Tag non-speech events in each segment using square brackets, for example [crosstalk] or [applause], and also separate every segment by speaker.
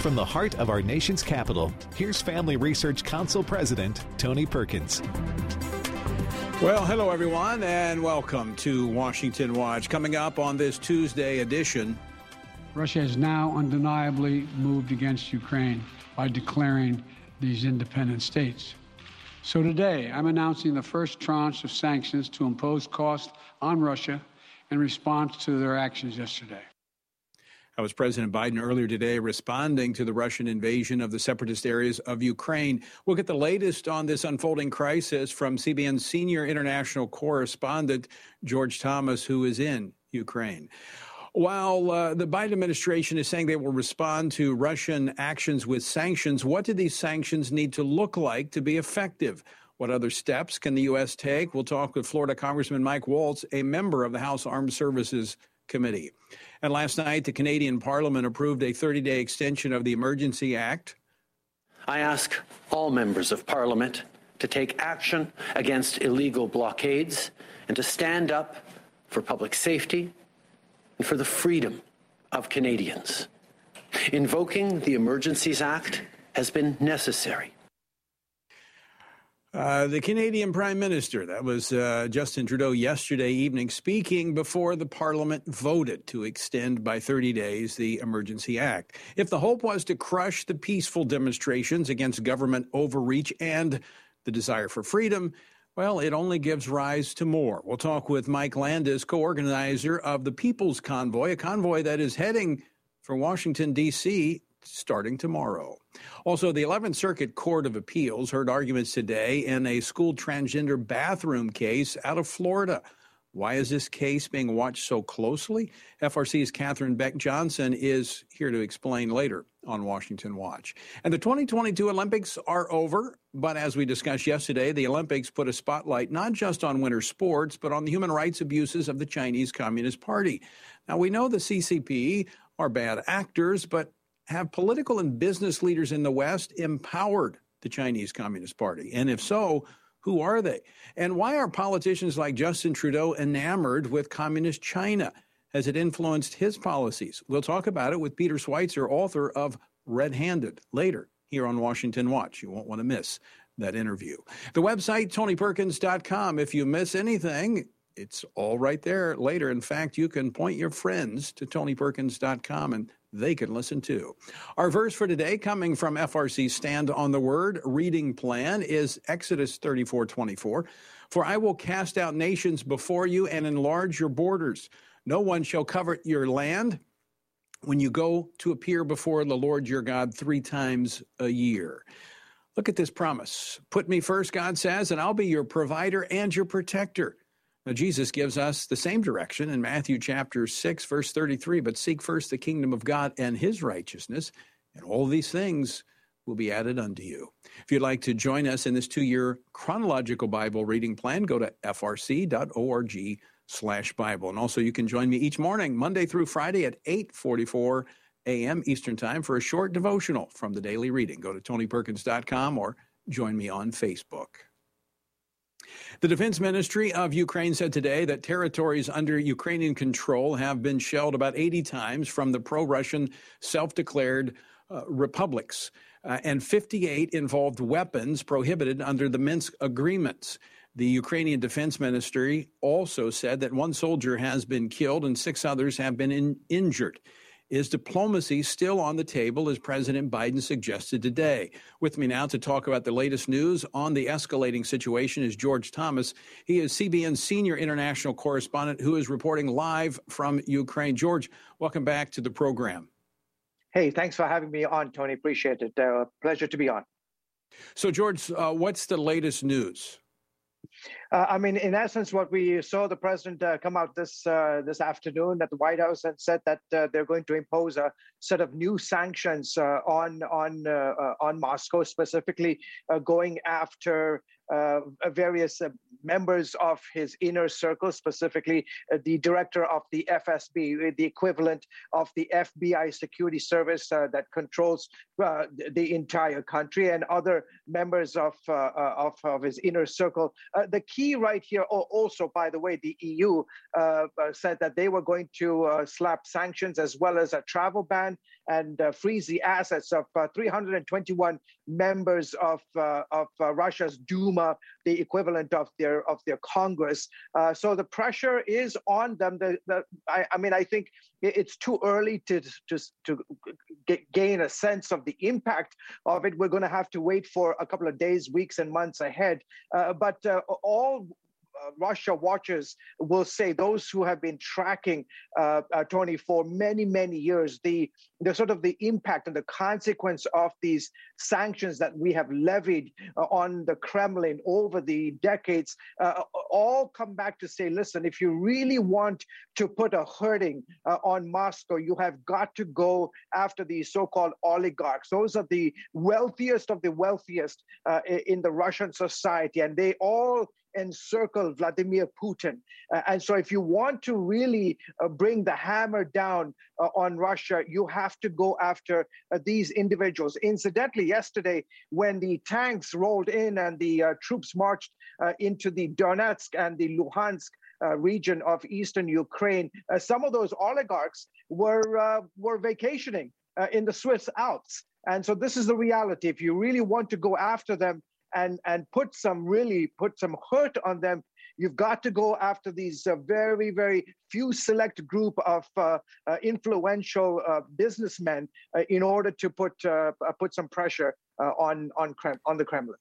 Speaker 1: From the heart of our nation's capital, here's Family Research Council President Tony Perkins.
Speaker 2: Well, hello everyone, and welcome to Washington Watch. Coming up on this Tuesday edition,
Speaker 3: Russia has now undeniably moved against Ukraine by declaring these independent states. So today, I'm announcing the first tranche of sanctions to impose cost on Russia in response to their actions yesterday.
Speaker 2: That was President Biden earlier today responding to the Russian invasion of the separatist areas of Ukraine. We'll get the latest on this unfolding crisis from CBN senior international correspondent George Thomas, who is in Ukraine. While uh, the Biden administration is saying they will respond to Russian actions with sanctions, what do these sanctions need to look like to be effective? What other steps can the U.S. take? We'll talk with Florida Congressman Mike Waltz, a member of the House Armed Services Committee. And last night, the Canadian Parliament approved a 30 day extension of the Emergency Act.
Speaker 4: I ask all members of Parliament to take action against illegal blockades and to stand up for public safety and for the freedom of Canadians. Invoking the Emergencies Act has been necessary
Speaker 2: uh, the Canadian Prime Minister, that was uh, Justin Trudeau yesterday evening, speaking before the Parliament voted to extend by 30 days the Emergency Act. If the hope was to crush the peaceful demonstrations against government overreach and the desire for freedom, well, it only gives rise to more. We'll talk with Mike Landis, co organizer of the People's Convoy, a convoy that is heading for Washington, D.C starting tomorrow. Also, the 11th Circuit Court of Appeals heard arguments today in a school transgender bathroom case out of Florida. Why is this case being watched so closely? FRC's Katherine Beck Johnson is here to explain later on Washington Watch. And the 2022 Olympics are over, but as we discussed yesterday, the Olympics put a spotlight not just on winter sports, but on the human rights abuses of the Chinese Communist Party. Now, we know the CCP are bad actors, but have political and business leaders in the West empowered the Chinese Communist Party? And if so, who are they? And why are politicians like Justin Trudeau enamored with communist China? Has it influenced his policies? We'll talk about it with Peter Schweizer, author of Red Handed, later here on Washington Watch. You won't want to miss that interview. The website, tonyperkins.com. If you miss anything, it's all right there later. In fact, you can point your friends to tonyperkins.com and they can listen too. Our verse for today, coming from FRC Stand on the Word reading plan, is Exodus 34 24. For I will cast out nations before you and enlarge your borders. No one shall covet your land when you go to appear before the Lord your God three times a year. Look at this promise. Put me first, God says, and I'll be your provider and your protector. Now, Jesus gives us the same direction in Matthew chapter 6, verse 33 but seek first the kingdom of God and his righteousness, and all these things will be added unto you. If you'd like to join us in this two year chronological Bible reading plan, go to frc.org slash Bible. And also, you can join me each morning, Monday through Friday at 844 a.m. Eastern Time for a short devotional from the daily reading. Go to tonyperkins.com or join me on Facebook. The Defense Ministry of Ukraine said today that territories under Ukrainian control have been shelled about 80 times from the pro Russian self declared uh, republics, uh, and 58 involved weapons prohibited under the Minsk agreements. The Ukrainian Defense Ministry also said that one soldier has been killed and six others have been in- injured. Is diplomacy still on the table, as President Biden suggested today? With me now to talk about the latest news on the escalating situation is George Thomas. He is CBN's senior international correspondent who is reporting live from Ukraine. George, welcome back to the program.
Speaker 5: Hey, thanks for having me on, Tony. Appreciate it. Uh, pleasure to be on.
Speaker 2: So, George, uh, what's the latest news?
Speaker 5: Uh, I mean, in essence, what we saw the president uh, come out this uh, this afternoon at the White House and said that uh, they're going to impose a set of new sanctions uh, on on uh, on Moscow, specifically going after Uh, uh, various uh, members of his inner circle, specifically uh, the director of the FSB, uh, the equivalent of the FBI security service uh, that controls uh, the entire country, and other members of, uh, of, of, his inner circle. the key right here, also, by the way, the EU said that they were going to slap sanctions as well as a travel ban and freeze the assets of 321 members of, of Russia's Duma, the equivalent of their of their Congress. Uh, so the pressure is on them. The, the I, I, mean, I think it's too early to just to, to gain a sense of the impact of it. We're going to have to wait for a couple of days, weeks, and months ahead. Uh, but uh, all Russia watchers will say, those who have been tracking uh, uh, Tony for many, many years, the, the sort of the impact and the consequence of these sanctions that we have levied uh, on the Kremlin over the decades, uh, all come back to say, listen, if you really want to put a hurting uh, on Moscow, you have got to go after these so-called oligarchs. Those are the wealthiest of the wealthiest in the Russian society, and they all encircle Vladimir Putin. Uh, and so, if you want to really uh, bring the hammer down uh, on Russia, you have to go after uh, these individuals. Incidentally, yesterday, when the tanks rolled in and the uh, troops marched uh, into the Donetsk and the Luhansk region of eastern Ukraine, some of those oligarchs were were vacationing in the Swiss Alps. And so this is the reality. If you really want to go after them, and and put some really put some hurt on them. You've got to go after these uh, very very few select group of uh, uh, influential uh, businessmen uh, in order to put uh, put some pressure on on Krem- on the kremlin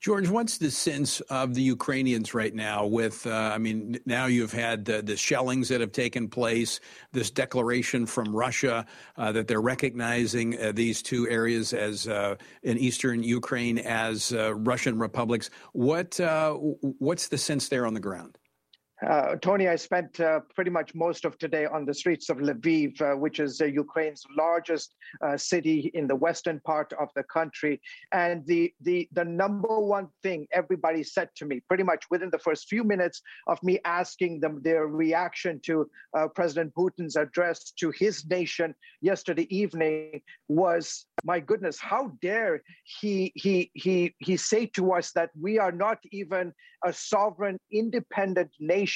Speaker 2: George, what's the sense of the Ukrainians right now? With, uh, I mean, now you've had the, the, shellings that have taken place, this declaration from Russia uh, that they're recognizing uh, these two areas as uh, in eastern Ukraine as uh, Russian republics. What uh, what's the sense there on the ground?
Speaker 5: Uh, Tony, I spent uh, pretty much most of today on the streets of Lviv, uh, which is uh, Ukraine's largest uh, city in the western part of the country. And the, the, the number one thing everybody said to me, pretty much within the first few minutes of me asking them their reaction to uh, President Putin's address to his nation yesterday evening, was, "My goodness, how dare he he he he say to us that we are not even a sovereign, independent nation.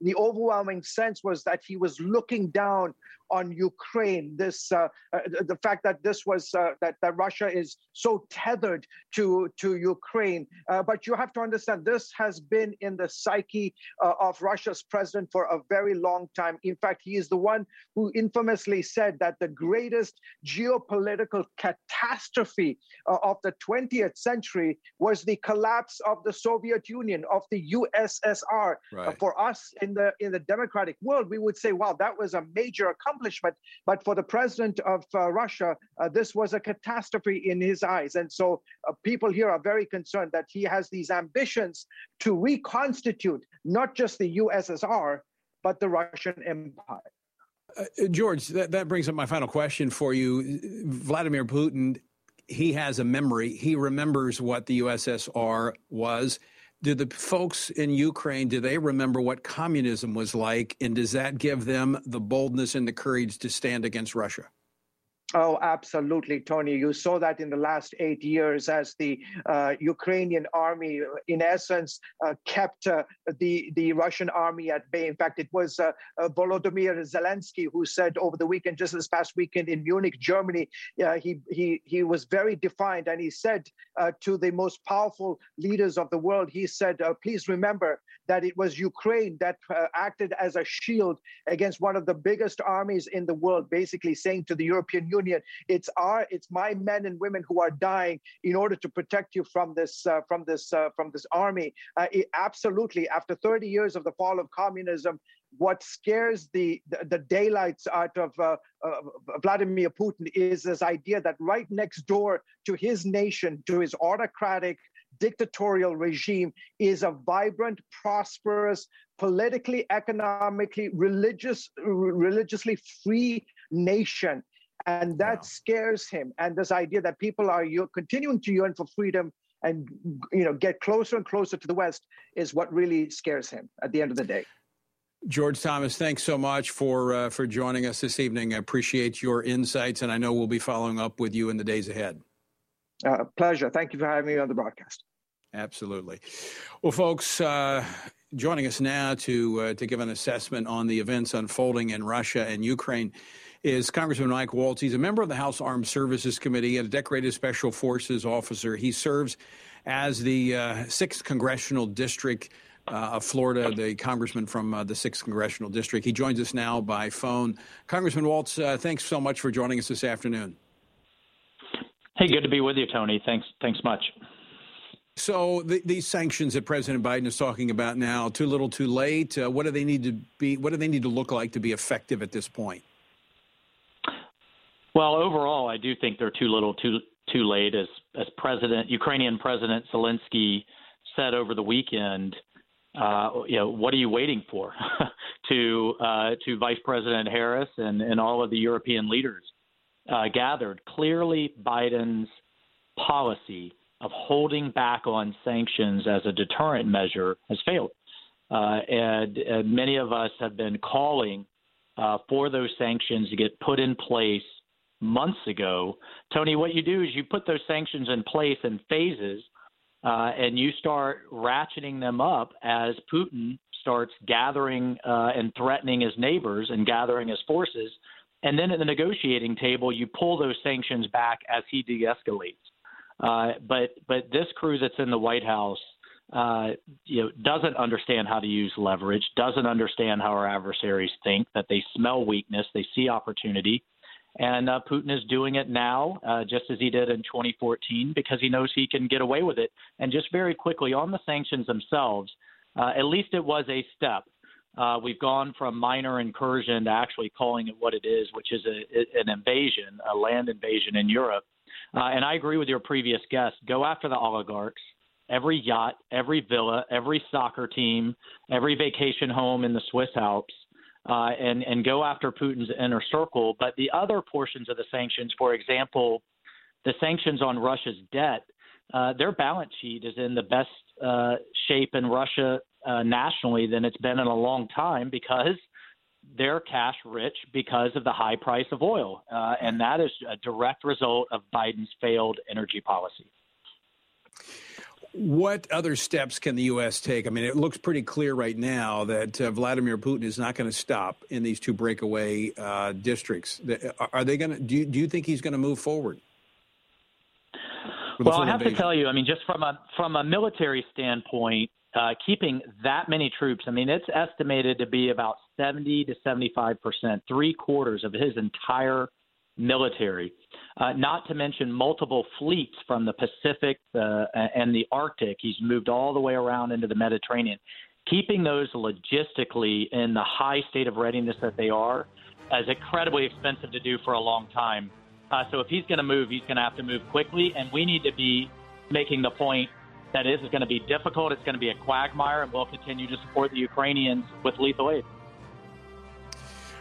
Speaker 5: The overwhelming sense was that he was looking down on Ukraine. This uh, uh, the fact that this was uh, that that Russia is so tethered to to Ukraine. Uh, but you have to understand this has been in the psyche uh, of Russia's president for a very long time. In fact, he is the one who infamously said that the greatest geopolitical catastrophe uh, of the 20th century was the collapse of the Soviet Union of the USSR. Right. for us in the in the democratic world, we would say, "Wow, that was a major accomplishment." Accomplishment. But for the president of uh, Russia, uh, this was a catastrophe in his eyes. And so uh, people here are very concerned that he has these ambitions to reconstitute not just the USSR, but the Russian Empire.
Speaker 2: Uh, George, that, that brings up my final question for you. Vladimir Putin, he has a memory. He remembers what the USSR was do the folks in Ukraine do they remember what communism was like and does that give them the boldness and the courage to stand against Russia?
Speaker 5: Oh, absolutely, Tony. You saw that in the last eight years as the uh, Ukrainian army, in essence, uh, kept uh, the, the Russian army at bay. In fact, it was uh, uh, Volodymyr Zelensky who said over the weekend, just this past weekend in Munich, Germany, he, he, he was very defiant and he said uh, to the most powerful leaders of the world, he said, please remember that it was Ukraine that acted as a shield against one of the biggest armies in the world, basically saying to the European Union, Union. It's our, it's my men and women who are dying in order to protect you from this, uh, from this, uh, from this army. Uh, it, absolutely, after 30 years of the fall of communism, what scares the, the, the daylights out of uh, uh, Vladimir Putin is this idea that right next door to his nation, to his autocratic dictatorial regime, is a vibrant, prosperous, politically, economically, religious, religiously free nation and that scares him and this idea that people are continuing to yearn for freedom and you know get closer and closer to the West is what really scares him at the end of the day.
Speaker 2: George Thomas, thanks so much for uh, for joining us this evening. I appreciate your insights, and I know we'll be following up with you in the days ahead.
Speaker 5: Uh, pleasure. Thank you for having me on the broadcast.
Speaker 2: Absolutely. Well, folks, uh, joining us now to uh, to give an assessment on the events unfolding in Russia and Ukraine is Congressman Mike Waltz. He's a member of the House Armed Services Committee and a decorated Special Forces officer. He serves as the uh, sixth congressional district. Uh, of Florida, the congressman from uh, the 6th Congressional District. He joins us now by phone. Congressman Waltz, uh, thanks so much for joining us this afternoon.
Speaker 6: Hey, good to be with you, Tony. Thanks, thanks much.
Speaker 2: So the, these sanctions that President Biden is talking about now, too little, too late. Uh, what do they need to be? What do they need to look like to be effective at this point?
Speaker 6: Well, overall, I do think they're too little, too too late. As as President Ukrainian President Zelensky said over the weekend, uh, you know, what are you waiting for? [laughs] to uh, to Vice President Harris and and all of the European leaders uh, gathered. Clearly, Biden's policy of holding back on sanctions as a deterrent measure has failed. Uh, and, and, many of us have been calling uh, for those sanctions to get put in place months ago. Tony, what you do is you put those sanctions in place in phases uh, and you start ratcheting them up as Putin starts gathering uh, and threatening his neighbors and gathering his forces. And then at the negotiating table, you pull those sanctions back as he de escalates. Uh, but but this crew that's in the White House, uh, you know, doesn't understand how to use leverage, doesn't understand how our adversaries think. That they smell weakness, they see opportunity, and uh, Putin is doing it now, uh, just as he did in 2014, because he knows he can get away with it. And just very quickly on the sanctions themselves, uh, at least it was a step. Uh, we've gone from minor incursion to actually calling it what it is, which is a, an invasion, a land invasion in Europe. Uh, and I agree with your previous guest. Go after the oligarchs. Every yacht, every villa, every soccer team, every vacation home in the Swiss Alps, uh, and and go after Putin's inner circle. But the other portions of the sanctions, for example, the sanctions on Russia's debt, uh, their balance sheet is in the best uh, shape in Russia uh, nationally than it's been in a long time because they're cash rich because of the high price of oil. Uh, and that is a direct result of Biden's failed energy policy.
Speaker 2: What other steps can the U.S. take? I mean, it looks pretty clear right now that uh, Vladimir Putin is not going to stop in these two breakaway uh, districts. Are they going to? Do you, do you think he's going to move forward?
Speaker 6: Well, I have invasion? to tell you, I mean, just from a from a military standpoint, uh, keeping that many troops. I mean, it's estimated to be about 70 to 75 percent, three quarters of his entire military. Uh, not to mention multiple fleets from the Pacific uh, and the Arctic. He's moved all the way around into the Mediterranean. Keeping those logistically in the high state of readiness that they are is incredibly expensive to do for a long time. Uh, so if he's going to move, he's going to have to move quickly, and we need to be making the point that is, is going to be difficult. It's going to be a quagmire, and we'll continue to support the Ukrainians with lethal aid.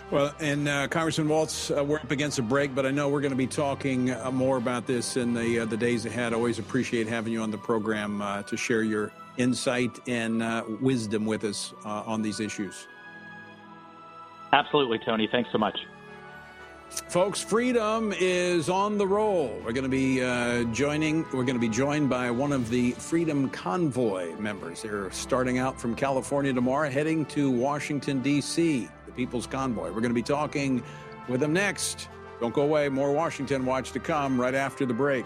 Speaker 2: Well, and uh, Congressman Waltz, uh, we're up against a break, but I know we're going to be talking uh, more about this in the uh, the days ahead. Always appreciate having you on the program uh, to share your insight and uh, wisdom with us on these issues.
Speaker 6: Absolutely, Tony. Thanks so much.
Speaker 2: Folks, freedom is on the roll. We're going to be uh, joining. We're going to be joined by one of the Freedom Convoy members. They're starting out from California tomorrow, heading to Washington D.C. The People's Convoy. We're going to be talking with them next. Don't go away. More Washington Watch to come right after the break.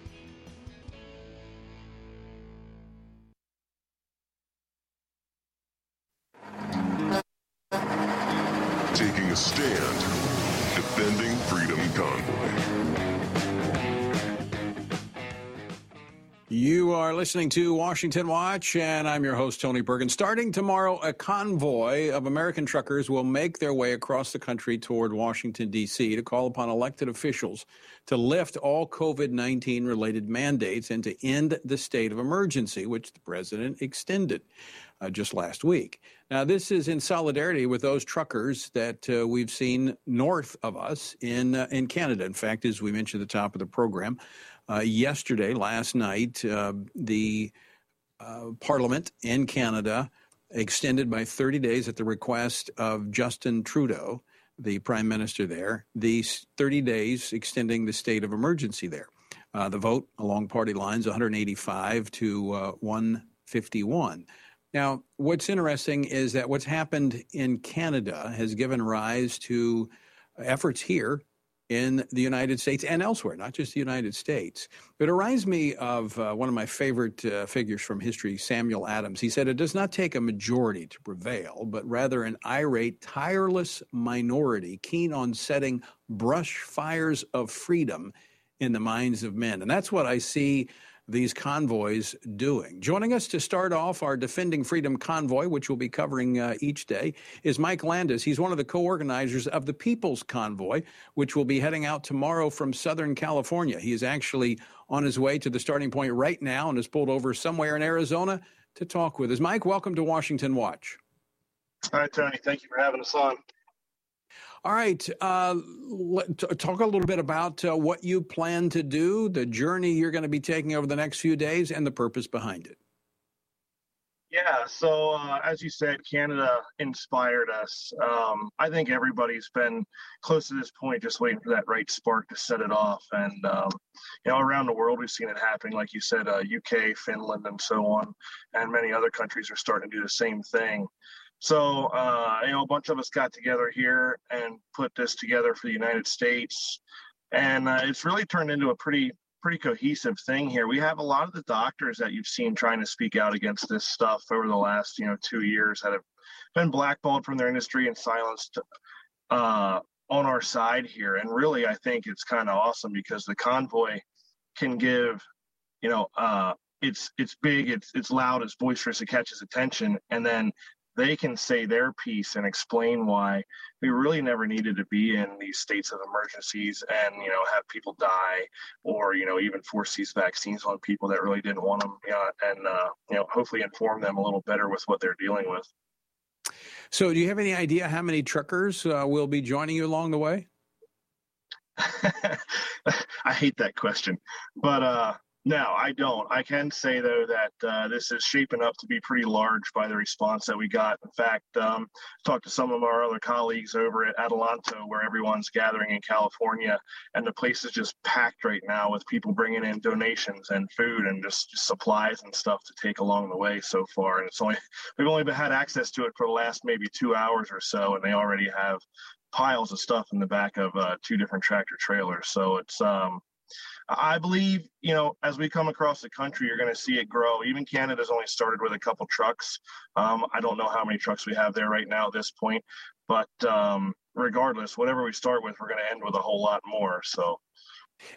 Speaker 7: A stand, defending Freedom Convoy.
Speaker 2: You are listening to Washington Watch, and I'm your host, Tony Perkins. Starting tomorrow, a convoy of American truckers will make their way across the country toward Washington, D.C. to call upon elected officials to lift all COVID 19 related mandates and to end the state of emergency, which the president extended uh, just last week. Now, this is in solidarity with those truckers that uh, we've seen north of us in, uh, in Canada. In fact, as we mentioned at the top of the program, uh, yesterday, last night, uh, the uh, Parliament in Canada extended by 30 days at the request of Justin Trudeau, the Prime Minister there, these 30 days extending the state of emergency there. The vote along party lines 185 to uh, 151. Now, what's interesting is that what's happened in Canada has given rise to efforts here in the United States and elsewhere, not just the United States. It reminds me of uh, one of my favorite uh, figures from history, Samuel Adams. He said, It does not take a majority to prevail, but rather an irate, tireless minority keen on setting brush fires of freedom in the minds of men. And that's what I see these convoys doing. Joining us to start off our Defending Freedom convoy, which we'll be covering uh, each day, is Mike Landis. He's one of the co organizers of the People's Convoy, which will be heading out tomorrow from Southern California. He is actually on his way to the starting point right now and has pulled over somewhere in Arizona to talk with us. Mike, welcome to Washington Watch.
Speaker 8: Hi, Tony. Thank you for having us on.
Speaker 2: All right. Uh, talk a little bit about uh, what you plan to do, the journey you're going to be taking over the next few days, and the purpose behind it.
Speaker 8: Yeah. So, uh, as you said, Canada inspired us. Um, I think everybody's been close to this point, just waiting for that right spark to set it off. And, um, you know, around the world, we've seen it happening. Like you said, UK, uh, Finland, and so on. And many other countries are starting to do the same thing. So, uh, you know, a bunch of us got together here and put this together for the United States, and uh, it's really turned into a pretty pretty cohesive thing here. We have a lot of the doctors that you've seen trying to speak out against this stuff over the last, you know, two years that have been blackballed from their industry and silenced uh, on our side here. And really, I think it's kind of awesome because the convoy can give, you know, uh, it's it's big, it's it's loud, it's boisterous, it catches attention, and then they can say their piece and explain why we really never needed to be in these states of emergencies and you know have people die or you know even force these vaccines on people that really didn't want them you know, and uh, you know hopefully inform them a little better with what they're dealing with.
Speaker 2: So do you have any idea how many truckers uh, will be joining you along the way? [laughs]
Speaker 8: I hate that question but uh no, I don't. I can say though that uh, this is shaping up to be pretty large by the response that we got. In fact, um, talked to some of our other colleagues over at Adelanto, where everyone's gathering in California, and the place is just packed right now with people bringing in donations and food and just, just supplies and stuff to take along the way so far. And it's only we've only had access to it for the last maybe two hours or so, and they already have piles of stuff in the back of uh, two different tractor trailers. So it's um, I believe, you know, as we come across the country, you're going to see it grow. Even Canada's only started with a couple trucks. Um, I don't know how many trucks we have there right now at this point, but um, regardless, whatever we start with, we're going to end with a whole lot more. So,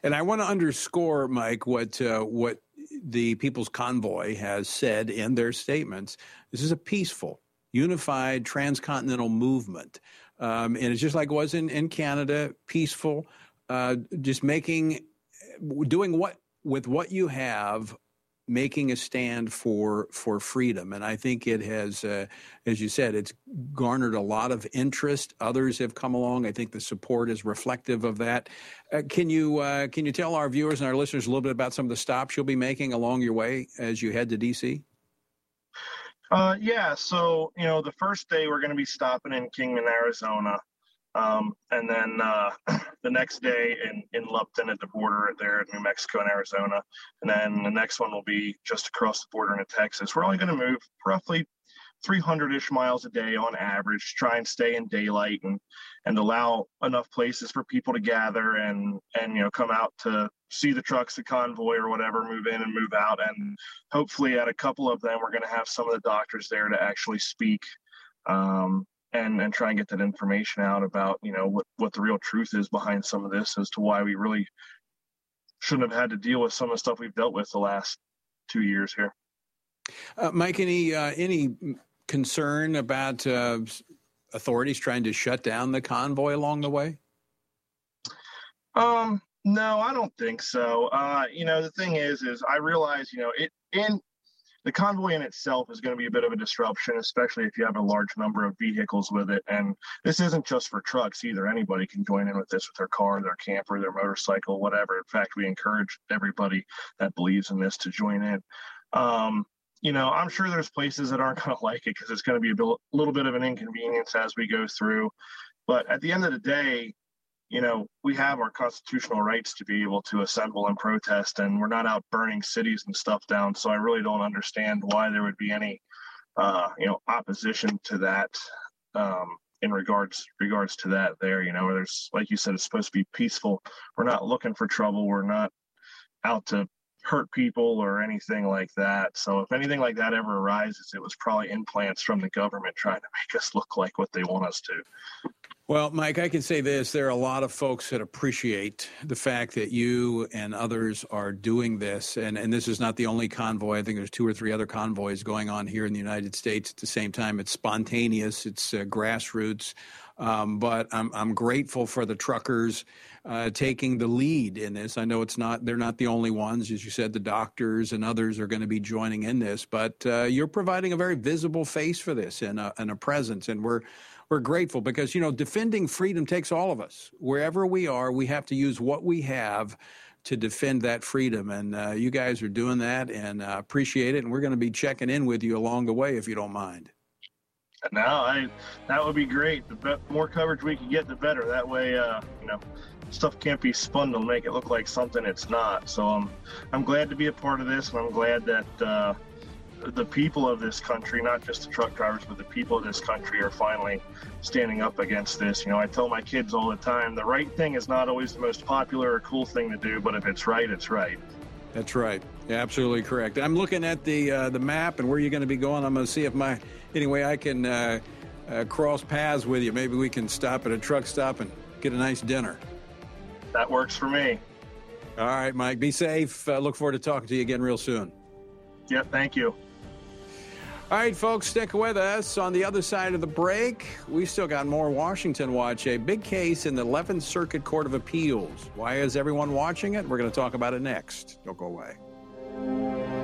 Speaker 2: and I want to underscore, Mike, what uh, what the People's Convoy has said in their statements. This is a peaceful, unified transcontinental movement, um, and it's just like it was in in Canada, peaceful. Uh, just making doing what with what you have making a stand for for freedom. And i think it has uh, as you said it's garnered a lot of interest. Others have come along. I think the support is reflective of that. Uh, can you uh, can you tell our viewers and our listeners a little bit about some of the stops you'll be making along your way as you head to dc
Speaker 8: uh, yeah. So you know the first day we're going to be stopping in kingman arizona um, and then uh, [clears throat] the next day in, in Lupton at the border there in New Mexico and Arizona. And then the next one will be just across the border into Texas. We're only going to move roughly 300 ish miles a day on average, try and stay in daylight and, and allow enough places for people to gather and, and, you know, come out to see the trucks, the convoy or whatever, move in and move out. And hopefully at a couple of them, we're going to have some of the doctors there to actually speak um, and and try and get that information out about you know what what the real truth is behind some of this as to why we really shouldn't have had to deal with some of the stuff we've dealt with the last two years here.
Speaker 2: Uh, Mike, any uh, any concern about uh, authorities trying to shut down the convoy along the way?
Speaker 8: Um, no, I don't think so. Uh, you know, the thing is, is I realize, you know, it in the convoy in itself is going to be a bit of a disruption, especially if you have a large number of vehicles with it. And this isn't just for trucks either. Anybody can join in with this with their car, their camper, their motorcycle, whatever. In fact, we encourage everybody that believes in this to join in. Um, you know, I'm sure there's places that aren't [laughs] going to like it because it's going to be a little bit of an inconvenience as we go through. But at the end of the day, you know, we have our constitutional rights to be able to assemble and protest, and we're not out burning cities and stuff down. So I really don't understand why there would be any, uh, you know, opposition to that um, in regards regards to that. There, you know, there's like you said, it's supposed to be peaceful. We're not looking for trouble. We're not out to hurt people or anything like that. So if anything like that ever arises, it was probably implants from the government trying to [laughs] make us look like what they want us to.
Speaker 2: Well, Mike, I can say this. There are a lot of folks that appreciate the fact that you and others are doing this. And, and this is not the only convoy. I think there's two or three other convoys going on here in the United States at the same time. It's spontaneous, it's uh, grassroots. Um, but I'm, I'm grateful for the truckers uh, taking the lead in this. I know it's not, they're not the only ones. As you said, the doctors and others are going to be joining in this. But uh, you're providing a very visible face for this and a, and a presence. And we're, we're grateful because you know defending freedom takes all of us. Wherever we are, we have to use what we have to defend that freedom, and uh, you guys are doing that, and uh, appreciate it. And we're going to be checking in with you along the way, if you don't mind.
Speaker 8: No, I that would be great. The be- more coverage we can get, the better. That way, uh, you know, stuff can't be spun to make it look like something it's not. So I'm I'm glad to be a part of this, and I'm glad that uh, the people of this country, not just the truck drivers, but the people of this country are finally standing up against this. You know, I tell my kids all the time the right thing is not always the most popular or cool thing to do, but if it's right, it's right.
Speaker 2: That's right. absolutely correct. I'm looking at the uh, the map and where you're going to be going. I'm going to see if my anyway I can uh, uh, cross paths with you. Maybe we can stop at a truck stop and get a nice dinner.
Speaker 8: That works for me.
Speaker 2: All right, Mike. Be safe. Uh, look forward to talking to you again real soon.
Speaker 8: Yep. Thank you.
Speaker 2: All right, folks, stick with us. On the other side of the break, we still got more Washington Watch. A big case in the 11th Circuit Court of Appeals. Why is everyone watching it? We're going to talk about it next. Don't go away.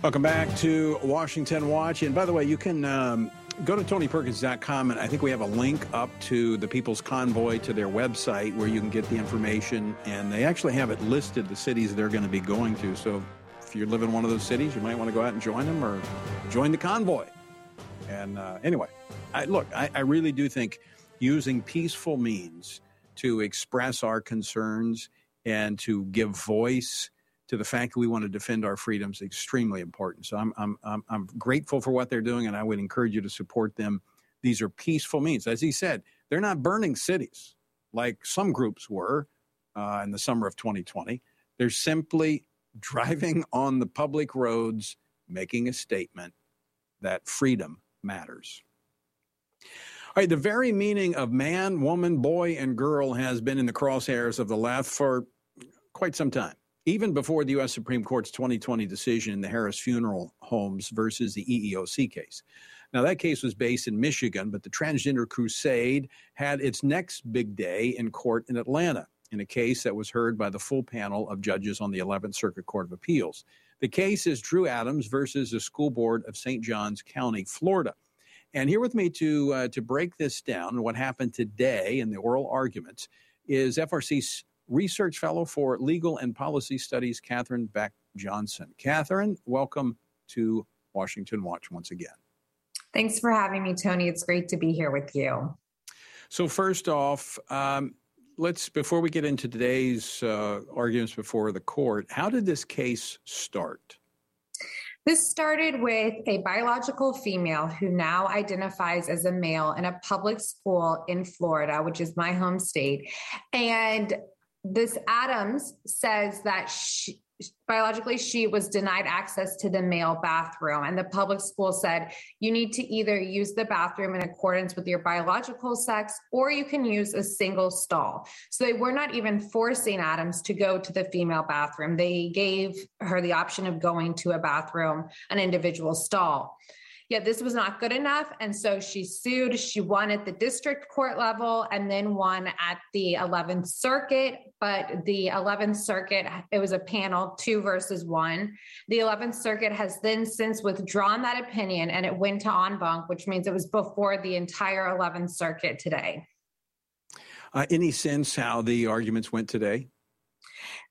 Speaker 2: Welcome back to Washington Watch. And by the way, you can um, go to tonyperkins.com, and I think we have a link up to the People's Convoy to their website where you can get the information. And they actually have it listed, the cities they're going to be going to. So if you live in one of those cities, you might want to go out and join them or join the convoy. And uh, anyway, I, look, I, I really do think using peaceful means to express our concerns and to give voice to the fact that we want to defend our freedoms extremely important. So I'm, I'm, I'm, I'm grateful for what they're doing, and I would encourage you to support them. These are peaceful means. As he said, they're not burning cities like some groups were uh, in the summer of 2020. They're simply driving on the public roads, making a statement that freedom matters. All right, the very meaning of man, woman, boy, and girl has been in the crosshairs of the left for quite some time even before the U.S. Supreme Court's 2020 decision in the Harris Funeral Homes versus the EEOC case. Now, that case was based in Michigan, but the transgender crusade had its next big day in court in Atlanta in a case that was heard by the full panel of judges on the 11th Circuit Court of Appeals. The case is Drew Adams versus the School Board of St. Johns County, Florida. And here with me to uh, to break this down what happened today in the oral arguments is FRC's Research Fellow for Legal and Policy Studies, Katherine Beck Johnson. Katherine, welcome to Washington Watch once again.
Speaker 9: Thanks for having me, Tony. It's great to be here with you.
Speaker 2: So, first off, um, let's before we get into today's uh, arguments before the court, how did this case start?
Speaker 9: This started with a biological female who now identifies as a male in a public school in Florida, which is my home state. And this Adams says that she, biologically she was denied access to the male bathroom. And the public school said you need to either use the bathroom in accordance with your biological sex or you can use a single stall. So they were not even forcing adams to go to the female bathroom. They gave her the option of going to a bathroom an individual stall Yet this was not good enough. And so she sued. She won at the district court level and then won at the 11th Circuit but the 11th Circuit, it was a panel, two versus one. The 11th Circuit has then since withdrawn that opinion and it went to en banc, which means it was before the entire 11th Circuit today.
Speaker 2: Uh, any sense how the arguments went today?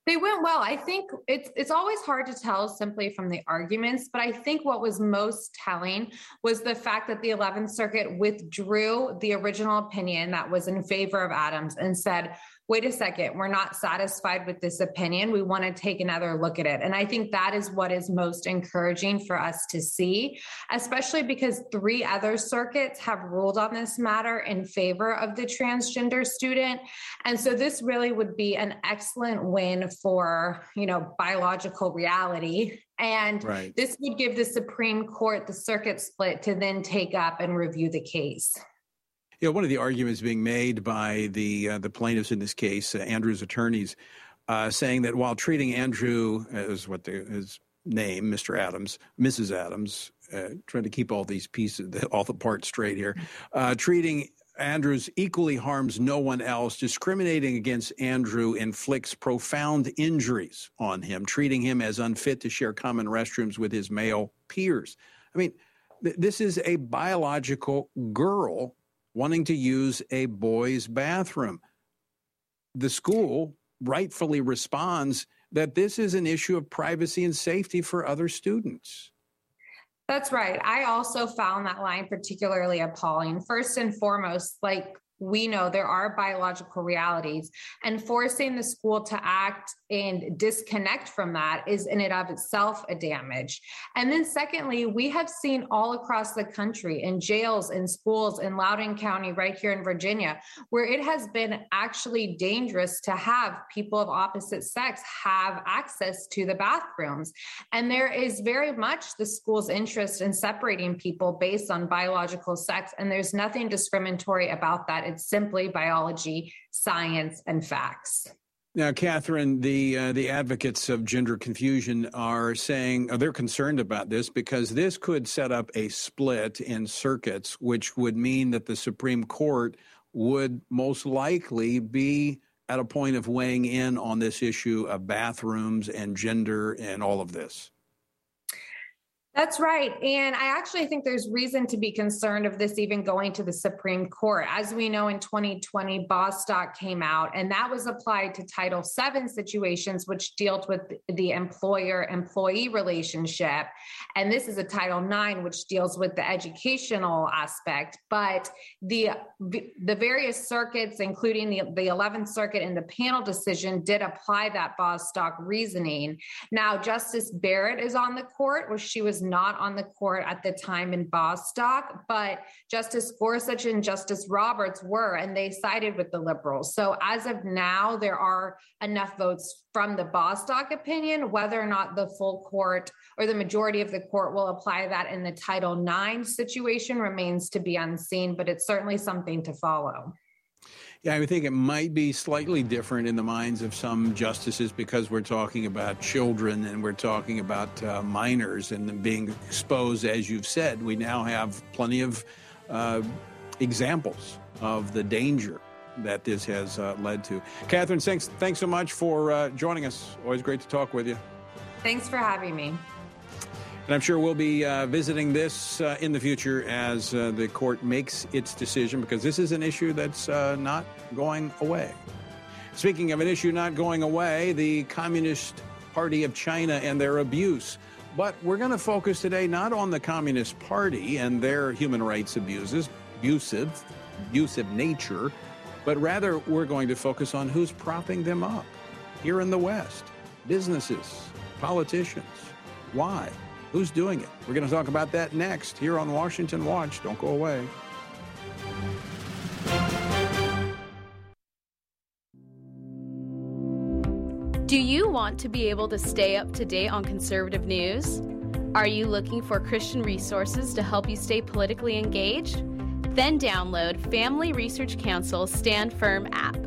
Speaker 9: They went well. I think it's it's always hard to tell simply from the arguments, but I think what was most telling was the fact that the 11th Circuit withdrew the original opinion that was in favor of Adams and said, wait a second, we're not satisfied with this opinion. We want to take another look at it. And I think that is what is most encouraging for us to see, especially because three other circuits have ruled on this matter in favor of the transgender student. And so this really would be an excellent win for, you know, biological reality. And right. this would give the Supreme Court the circuit split to then take up and review the case.
Speaker 2: You know, one of the arguments being made by the uh, the plaintiffs in this case, uh, Andrew's attorneys, uh, saying that while treating Andrew as what the, his name, Mr. Adams, Mrs. Adams, uh, trying to keep all these pieces, [laughs] all the parts straight here, uh, treating Andrews equally harms no one else. Discriminating against Andrew inflicts profound injuries on him, treating him as unfit to share common restrooms with his male peers. I mean, th- this is a biological girl wanting to use a boys' bathroom. The school rightfully responds that this is an issue of privacy and safety for other students.
Speaker 9: That's right. I also found that line particularly appalling. First and foremost, like we know there are biological realities and forcing the school to act and disconnect from that is in and of itself a damage. And then secondly we have seen all across the country in jails and schools in loudoun county right here in virginia where it has been actually dangerous to have people of opposite sex have access to the bathrooms. And there is very much the school's interest in separating people based on biological sex and there's nothing discriminatory about that. It's simply biology, science, and facts.
Speaker 2: Now, Katherine, the uh, the advocates of gender confusion are saying uh, they're concerned about this because this could set up a split in circuits, which would mean that the Supreme Court would most likely be at a point of weighing in on this issue of bathrooms and gender and all of this.
Speaker 9: That's right. And I actually think there's reason to be concerned of this even going to the Supreme Court. As we know, in 2020, Bostock came out, and that was applied to Title VII situations, which dealt with the employer employee relationship. And this is a Title IX, which deals with the educational aspect. But the, the various circuits, including the, the 11th Circuit and the panel decision, did apply that Bostock reasoning. Now, Justice Barrett is on the court, where she was not on the court at the time in Bostock, but Justice Gorsuch and Justice Roberts were, and they sided with the liberals. So as of now, there are enough votes from the Bostock opinion. Whether or not the full court or the majority of the court will apply that in the Title IX situation remains to be unseen, but it's certainly something to follow.
Speaker 2: Yeah, I think it might be slightly different in the minds of some justices because we're talking about children and we're talking about uh, minors and being exposed, as you've said. We now have plenty of uh, examples of the danger that this has uh, led to. Katherine, thanks, thanks so much for uh, joining us. Always great to talk with you.
Speaker 9: Thanks for having me.
Speaker 2: And I'm sure we'll be uh, visiting this uh, in the future as uh, the court makes its decision because this is an issue that's uh, not going away. Speaking of an issue not going away, the Communist Party of China and their abuse. But we're going to focus today not on the Communist Party and their human rights abuses, abusive, abusive nature, but rather we're going to focus on who's propping them up here in the West businesses, politicians. Why? Who's doing it? We're going to talk about that next here on Washington Watch. Don't go away.
Speaker 10: Do you want to be able to stay up to date on conservative news? Are you looking for Christian resources to help you stay politically engaged? Then download Family Research Council's Stand Firm app.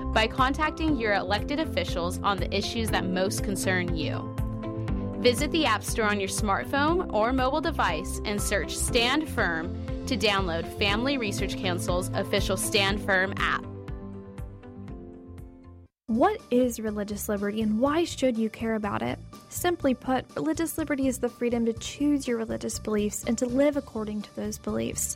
Speaker 10: by contacting your elected officials on the issues that most concern you. Visit the App Store on your smartphone or mobile device and search Stand Firm to download Family Research Council's official Stand Firm app.
Speaker 11: What is religious liberty and why should you care about it? Simply put, religious liberty is the freedom to choose your religious beliefs and to live according to those beliefs.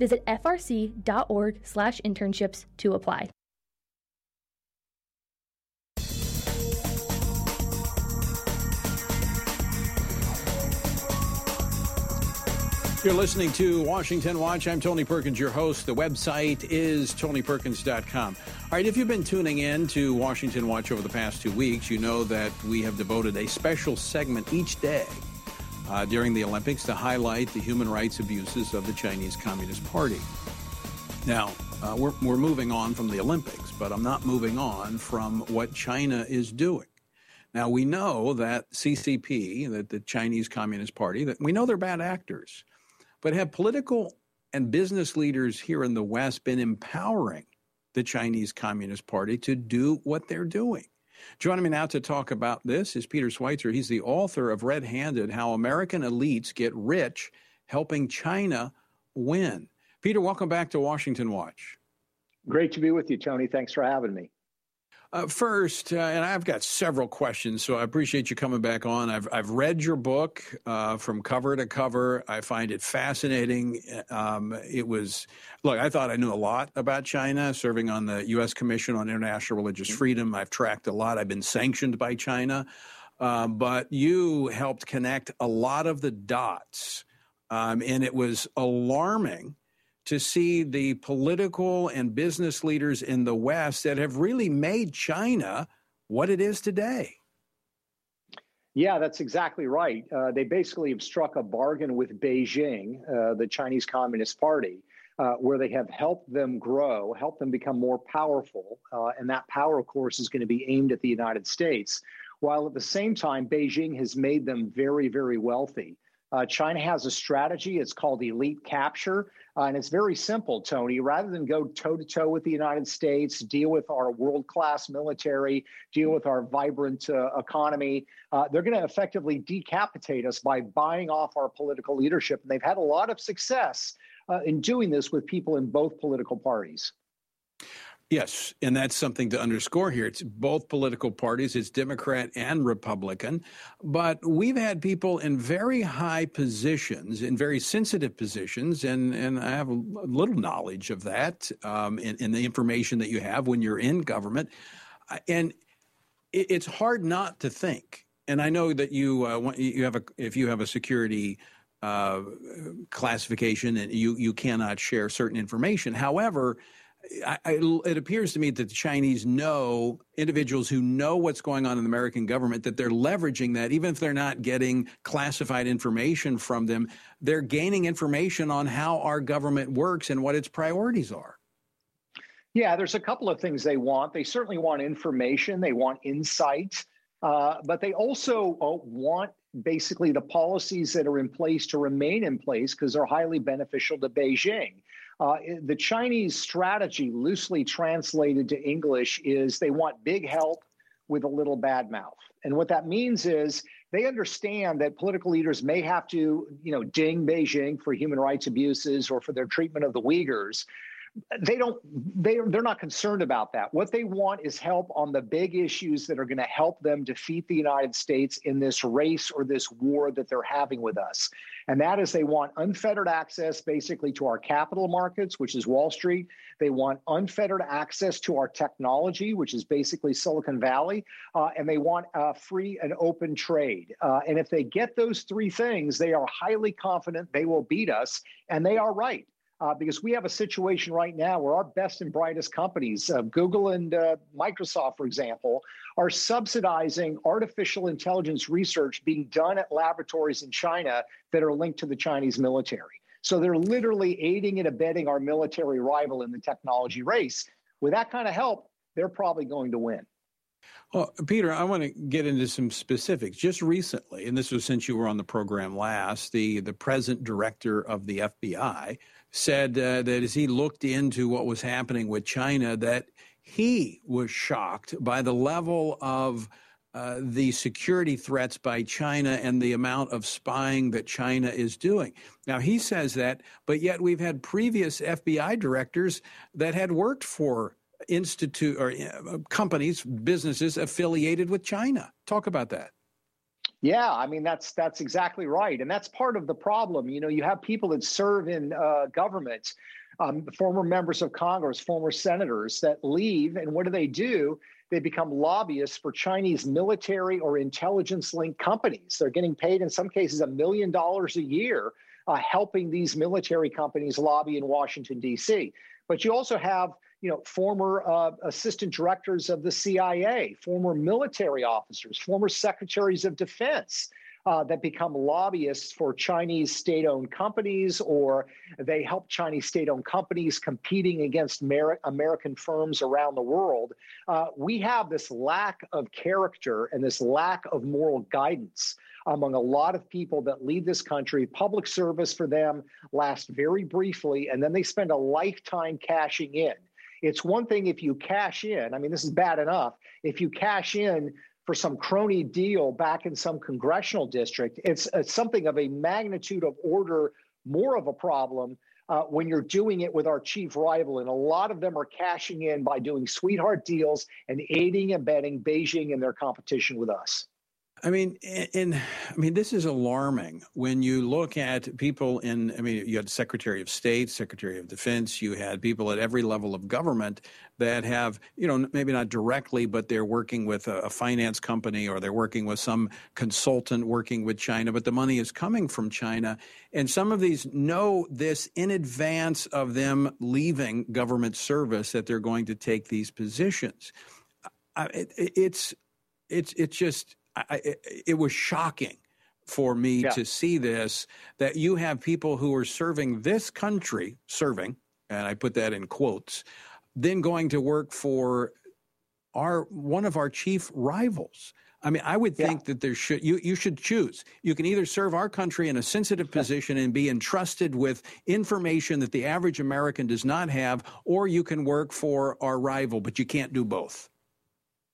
Speaker 12: Visit frc.org/internships to apply.
Speaker 2: You're listening to Washington Watch. I'm Tony Perkins, your host. The website is tonyperkins.com. All right, if you've been tuning in to Washington Watch over the past two weeks, you know that we have devoted a special segment each day uh, during the Olympics to highlight the human rights abuses of the Chinese Communist Party. Now, uh, we're, we're moving on from the Olympics, but I'm not moving on from what China is doing. Now, we know that CCP, that the Chinese Communist Party, that we know they're bad actors, but have political and business leaders here in the West been empowering the Chinese Communist Party to do what they're doing? Joining me now to talk about this is Peter Schweizer. He's the author of Red Handed How American Elites Get Rich Helping China Win. Peter, welcome back to Washington Watch.
Speaker 13: Great to be with you, Tony. Thanks for having me.
Speaker 2: Uh, first, uh, and I've got several questions, so I appreciate you coming back on. I've I've read your book uh, from cover to cover. I find it fascinating. Um, it was look, I thought I knew a lot about China, serving on the U.S. Commission on International Religious mm-hmm. Freedom. I've tracked a lot. I've been sanctioned by China, uh, but you helped connect a lot of the dots, um, and it was alarming to see the political and business leaders in the West that have really made China what it is today.
Speaker 13: Yeah, that's exactly right. Uh, they basically have struck a bargain with Beijing, uh, the Chinese Communist Party, uh, where they have helped them grow, helped them become more powerful. Uh, and that power, of course, is going to be aimed at the United States, while at the same time, Beijing has made them very, very wealthy. Uh, China has a strategy. It's called elite capture. Uh, and it's very simple, Tony. Rather than go toe to toe with the United States, deal with our world class military, deal with our vibrant uh, economy, uh, they're going to effectively decapitate us by buying off our political leadership. And they've had a lot of success uh, in doing this with people in both political parties.
Speaker 2: Yes, and that's something to underscore here. It's both political parties, it's Democrat and Republican. But we've had people in very high positions, in very sensitive positions, and, and I have a little knowledge of that um, in, in the information that you have when you're in government. And it's hard not to think. And I know that you uh, want, you have a if you have a security uh, classification and you you cannot share certain information. However, I, I, it appears to me that the Chinese know individuals who know what's going on in the American government that they're leveraging that, even if they're not getting classified information from them, they're gaining information on how our government works and what its priorities are.
Speaker 13: Yeah, there's a couple of things they want. They certainly want information, they want insight, uh, but they also uh, want basically the policies that are in place to remain in place because they're highly beneficial to Beijing. Uh, the Chinese strategy, loosely translated to English, is they want big help with a little bad mouth. And what that means is they understand that political leaders may have to, you know, ding Beijing for human rights abuses or for their treatment of the Uyghurs, they don't they they're not concerned about that. What they want is help on the big issues that are going to help them defeat the united states in this race or this war that they're having with us. And that is they want unfettered access basically to our capital markets which is wall street. They want unfettered access to our technology which is basically silicon valley. Uh, and they want uh, free and open trade. Uh, and if they get those three things they are highly confident they will beat us and they are right uh, because we have a situation right now where our best and brightest companies, uh, Google and uh, Microsoft, for example, are subsidizing artificial intelligence research being done at laboratories in China that are linked to the Chinese military. So they're literally aiding and abetting our military rival in the technology race. With that kind of help, they're probably going to win.
Speaker 2: Well, Peter, I want to get into some specifics. Just recently, and this was since you were on the program last, the the present director of the FBI said uh, that as he looked into what was happening with China, that he was shocked by the level of uh, the security threats by China and the amount of spying that China is doing. Now, he says that, but yet we've had previous FBI directors that had worked for institute or uh, companies, businesses affiliated with China. Talk about that.
Speaker 13: Yeah, I mean that's that's exactly right, and that's part of the problem. You know, you have people that serve in uh, government, um, former members of Congress, former senators that leave, and what do they do? They become lobbyists for Chinese military or intelligence-linked companies. They're getting paid in some cases a million dollars a year, uh, helping these military companies lobby in Washington D.C. But you also have you know, former uh, assistant directors of the CIA, former military officers, former secretaries of defense uh, that become lobbyists for Chinese state owned companies, or they help Chinese state owned companies competing against Mer- American firms around the world. Uh, we have this lack of character and this lack of moral guidance among a lot of people that leave this country. Public service for them lasts very briefly, and then they spend a lifetime cashing in. It's one thing if you cash in, I mean, this is bad enough. If you cash in for some crony deal back in some congressional district, it's, it's something of a magnitude of order more of a problem uh, when you're doing it with our chief rival. And a lot of them are cashing in by doing sweetheart deals and aiding and abetting Beijing in their competition with us.
Speaker 2: I mean, and I mean, this is alarming when you look at people in. I mean, you had Secretary of State, Secretary of Defense. You had people at every level of government that have, you know, maybe not directly, but they're working with a, finance company or they're working with some consultant working with China, but the money is coming from China. And some of these know this in advance of them leaving government service that they're going to take these positions. It, it's it's it's just I, it was shocking for me yeah. to see this that you have people who are serving this country, serving, and I put that in quotes, then going to work for our one of our chief rivals. I mean, I would think yeah. that there should you you should choose. You can either serve our country in a sensitive position and be entrusted with information that the average American does not have, or you can work for our rival, but you can't do both.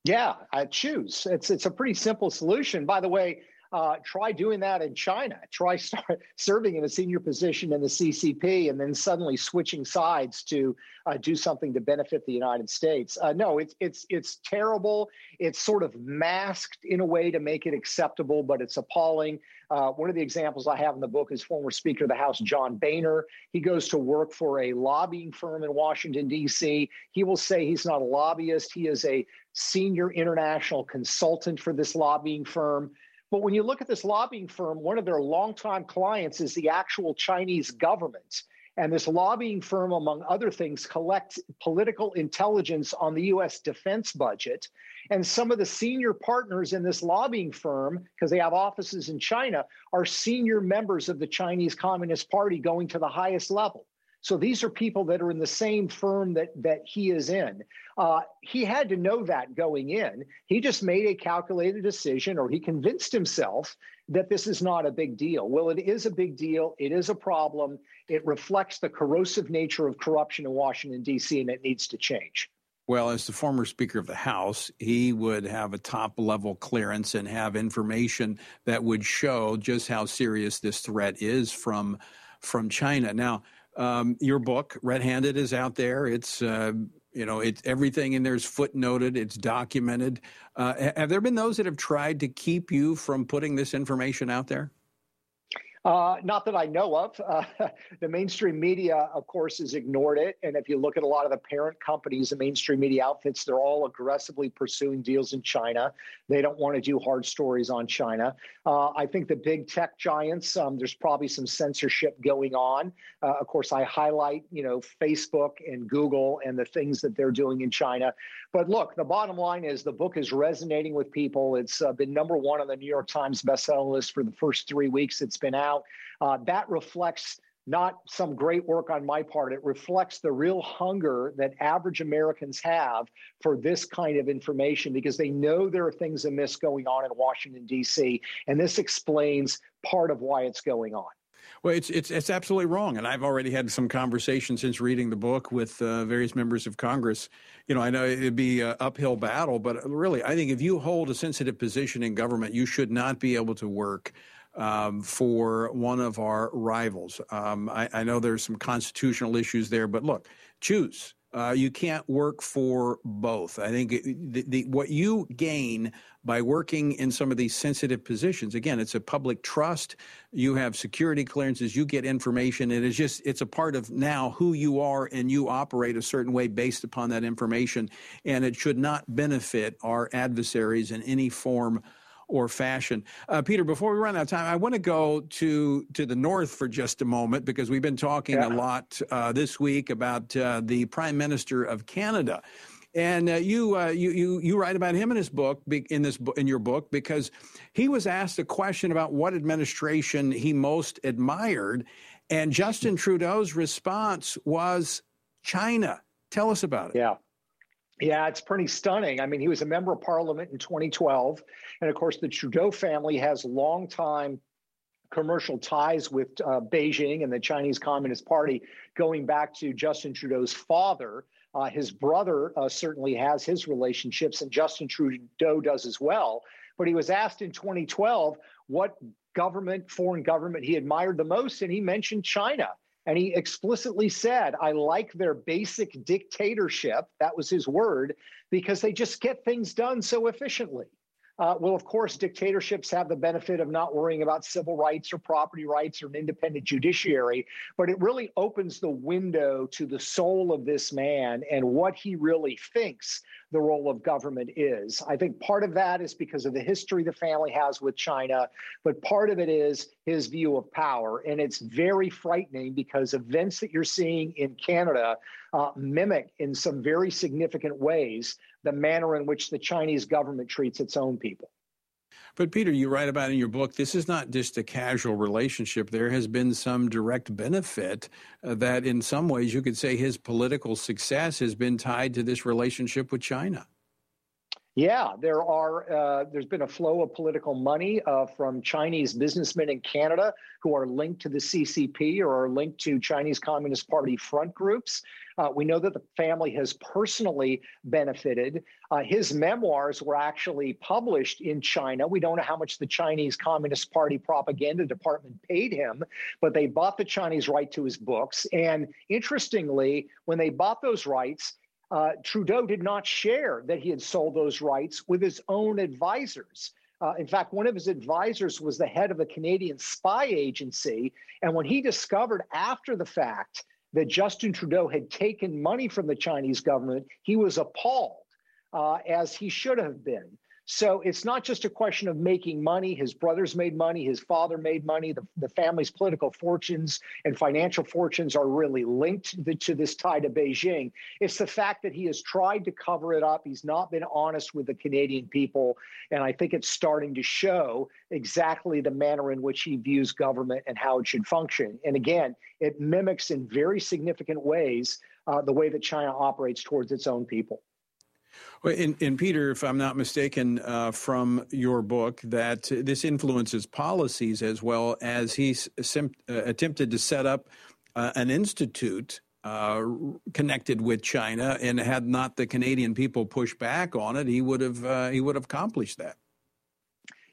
Speaker 13: Yeah, I choose. It's it's a pretty simple solution. By the way, Uh, try doing that in China. Try [laughs] start serving in a senior position in the CCP and then suddenly switching sides to uh, do something to benefit the United States. Uh, no, it's it's it's terrible. It's sort of masked in a way to make it acceptable, but it's appalling. Uh, one of the examples I have in the book is former Speaker of the House John Boehner. He goes to work for a lobbying firm in Washington D.C. He will say he's not a lobbyist. He is a senior international consultant for this lobbying firm. But when you look at this lobbying firm, one of their longtime clients is the actual Chinese government. And this lobbying firm, among other things, collects political intelligence on the US defense budget. And some of the senior partners in this lobbying firm, because they have offices in China, are senior members of the Chinese Communist Party going to the highest level. So these are people that are in the same firm that that he is in. Uh, he had to know that going in. He just made a calculated decision, or he convinced himself that this is not a big deal. Well, it is a big deal. It is a problem. It reflects the corrosive nature of corruption in Washington D.C., and it needs to change.
Speaker 2: Well, as the former Speaker of the House, he would have a top level clearance and have information that would show just how serious this threat is from from China. Now, um, your book, Red Handed, is out there. It's uh, you know, it's everything in there is footnoted. It's documented. Uh, have there been those that have tried to keep you from putting this information out there?
Speaker 13: Uh, not that I know of. [laughs] Uh, the mainstream media, of course, has ignored it. And if you look at a lot of the parent companies, the mainstream media outfits, they're all aggressively pursuing deals in China. They don't want to do hard stories on China. Uh, I think the big tech giants, um, there's probably some censorship going on. Uh, of course, I highlight, you know, Facebook and Google and the things that they're doing in China. But look, the bottom line is the book is resonating with people. It's uh, been number one on the New York Times bestseller list for the first three weeks it's been out. Uh, that reflects not some great work on my part. It reflects the real hunger that average Americans have for this kind of information because they know there are things amiss going on in Washington, D.C., and this explains part of why it's going on.
Speaker 2: Well, it's it's it's absolutely wrong, and I've already had some conversations since reading the book with uh, various members of Congress. You know, I know it'd be an uphill battle, but really, I think if you hold a sensitive position in government, you should not be able to work um, for one of our rivals. Um, I, I, know there's some constitutional issues there, but look, choose. Uh, you can't work for both. I think the, the, what you gain by working in some of these sensitive positions, again, it's a public trust. You have security clearances. You get information. It is just it's a part of now who you are, and you operate a certain way based upon that information. And it should not benefit our adversaries in any form or fashion. Uh, Peter, before we run out of time, I want to go to to the north for just a moment because we've been talking yeah. a lot uh, this week about uh, the Prime Minister of Canada. And uh, you, uh, you, you, you write about him in his book, in this in your book, because he was asked a question about what administration he most admired, and Justin Trudeau's response was China. Tell us about it.
Speaker 13: Yeah. Yeah, it's pretty stunning. I mean, he was a member of parliament in 2012. And of course, the Trudeau family has long time commercial ties with uh, Beijing and the Chinese Communist Party going back to Justin Trudeau's father. Uh, his brother uh, certainly has his relationships, and Justin Trudeau does as well. But he was asked in 2012 what government, foreign government, he admired the most, and he mentioned China. And he explicitly said, I like their basic dictatorship. That was his word, because they just get things done so efficiently. Uh, well, of course, dictatorships have the benefit of not worrying about civil rights or property rights or an independent judiciary, but it really opens the window to the soul of this man and what he really thinks the role of government is. I think part of that is because of the history the family has with China, but part of it is his view of power. And it's very frightening because events that you're seeing in Canada uh, mimic in some very significant ways the manner in which the Chinese government treats its own people.
Speaker 2: But Peter, you write about in your book, this is not just a casual relationship. There has been some direct benefit uh, that, in some ways, you could say his political success has been tied to this relationship with China.
Speaker 13: Yeah, there are. Uh, there's been a flow of political money uh, from Chinese businessmen in Canada who are linked to the CCP or are linked to Chinese Communist Party front groups. Uh, we know that the family has personally benefited. Uh, his memoirs were actually published in China. We don't know how much the Chinese Communist Party propaganda department paid him, but they bought the Chinese right to his books. And interestingly, when they bought those rights, uh, Trudeau did not share that he had sold those rights with his own advisors. Uh, in fact, one of his advisors was the head of a Canadian spy agency. And when he discovered after the fact that Justin Trudeau had taken money from the Chinese government, he was appalled, uh, as he should have been. So it's not just a question of making money. His brothers made money, his father made money. The, the family's political fortunes and financial fortunes are really linked to, this tie to Beijing. It's the fact that he has tried to cover it up. He's not been honest with the Canadian people. And I think it's starting to show exactly the manner in which he views government and how it should function. And again, it mimics in very significant ways uh, the way that China operates towards its own people.
Speaker 2: Well, and, and, Peter, if I'm not mistaken, uh, from your book, that this influences policies as well as he sim- uh, attempted to set up uh, an institute uh, connected with China, and had not the Canadian people pushed back on it, he would have uh, he would have accomplished that.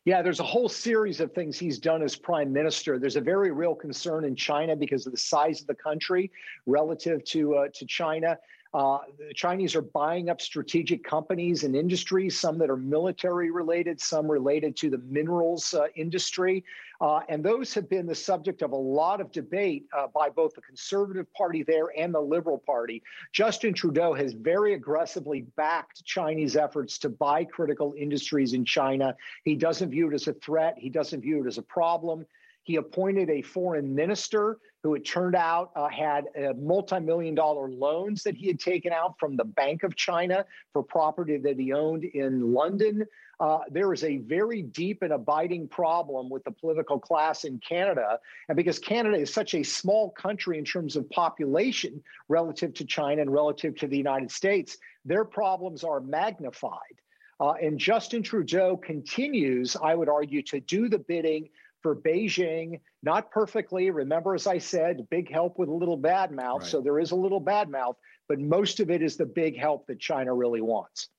Speaker 13: Yeah, there's a whole series of things he's done as prime minister. There's a very real concern in China because of the size of the country relative to uh, to China. Uh, the Chinese are buying up strategic companies and industries, some that are military related, some related to the minerals uh, industry. Uh, and those have been the subject of a lot of debate uh, by both the Conservative Party there and the Liberal Party. Justin Trudeau has very aggressively backed Chinese efforts to buy critical industries in China. He doesn't view it as a threat, he doesn't view it as a problem. He appointed a foreign minister who it turned out uh, had uh, multi-million dollar loans that he had taken out from the Bank of China for property that he owned in London. Uh, there is a very deep and abiding problem with the political class in Canada. And because Canada is such a small country in terms of population relative to China and relative to the United States, their problems are magnified. Uh, and Justin Trudeau continues, I would argue, to do the bidding for Beijing, not perfectly. Remember, as I said, big help with a little bad mouth. Right. So there is a little bad mouth, but most of it is the big help that China really wants.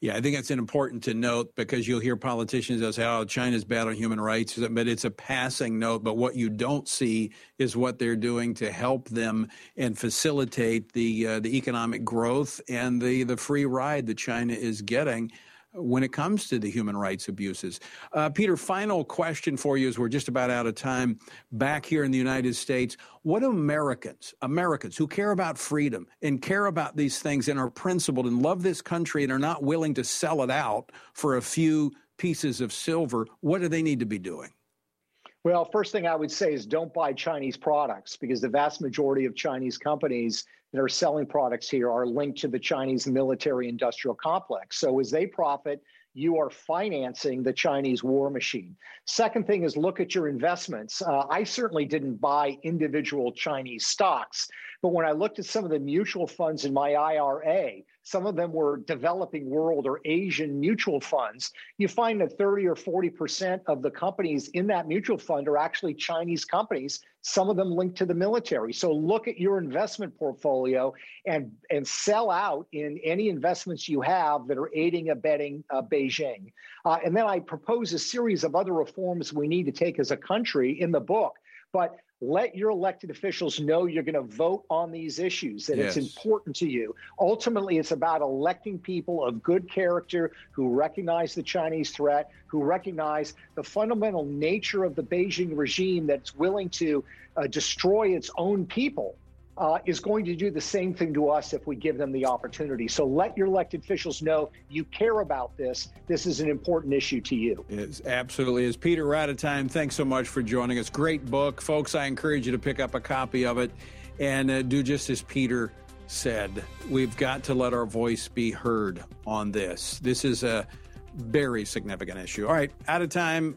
Speaker 2: Yeah, I think it's important to note because you'll hear politicians that say, oh, China's bad on human rights, but it's a passing note. But what you don't see is what they're doing to help them and facilitate the uh, the economic growth and the, the free ride that China is getting when it comes to the human rights abuses. Uh, Peter, final question for you as we're just about out of time. Back here in the United States, what Americans, Americans who care about freedom and care about these things and are principled and love this country and are not willing to sell it out for a few pieces of silver, what do they need to be doing?
Speaker 13: Well, first thing I would say is don't buy Chinese products because the vast majority of Chinese companies that are selling products here are linked to the Chinese military industrial complex. So as they profit, you are financing the Chinese war machine. Second thing is look at your investments. Uh, I certainly didn't buy individual Chinese stocks, but when I looked at some of the mutual funds in my IRA, some of them were developing world or Asian mutual funds. You find that 30 or 40% of the companies in that mutual fund are actually Chinese companies, some of them linked to the military. So look at your investment portfolio and, and sell out in any investments you have that are aiding, abetting uh, Beijing. Uh, and then I propose a series of other reforms we need to take as a country in the book. But let your elected officials know you're going to vote on these issues, that yes. it's important to you. Ultimately, it's about electing people of good character who recognize the Chinese threat, who recognize the fundamental nature of the Beijing regime that's willing to uh, destroy its own people uh, is going to do the same thing to us if we give them the opportunity. So let your elected officials know you care about this. This is an important issue to you.
Speaker 2: It absolutely is. Peter, we're out of time. Thanks so much for joining us. Great book. Folks, I encourage you to pick up a copy of it and uh, do just as Peter said. We've got to let our voice be heard on this. This is a very significant issue. All right, out of time.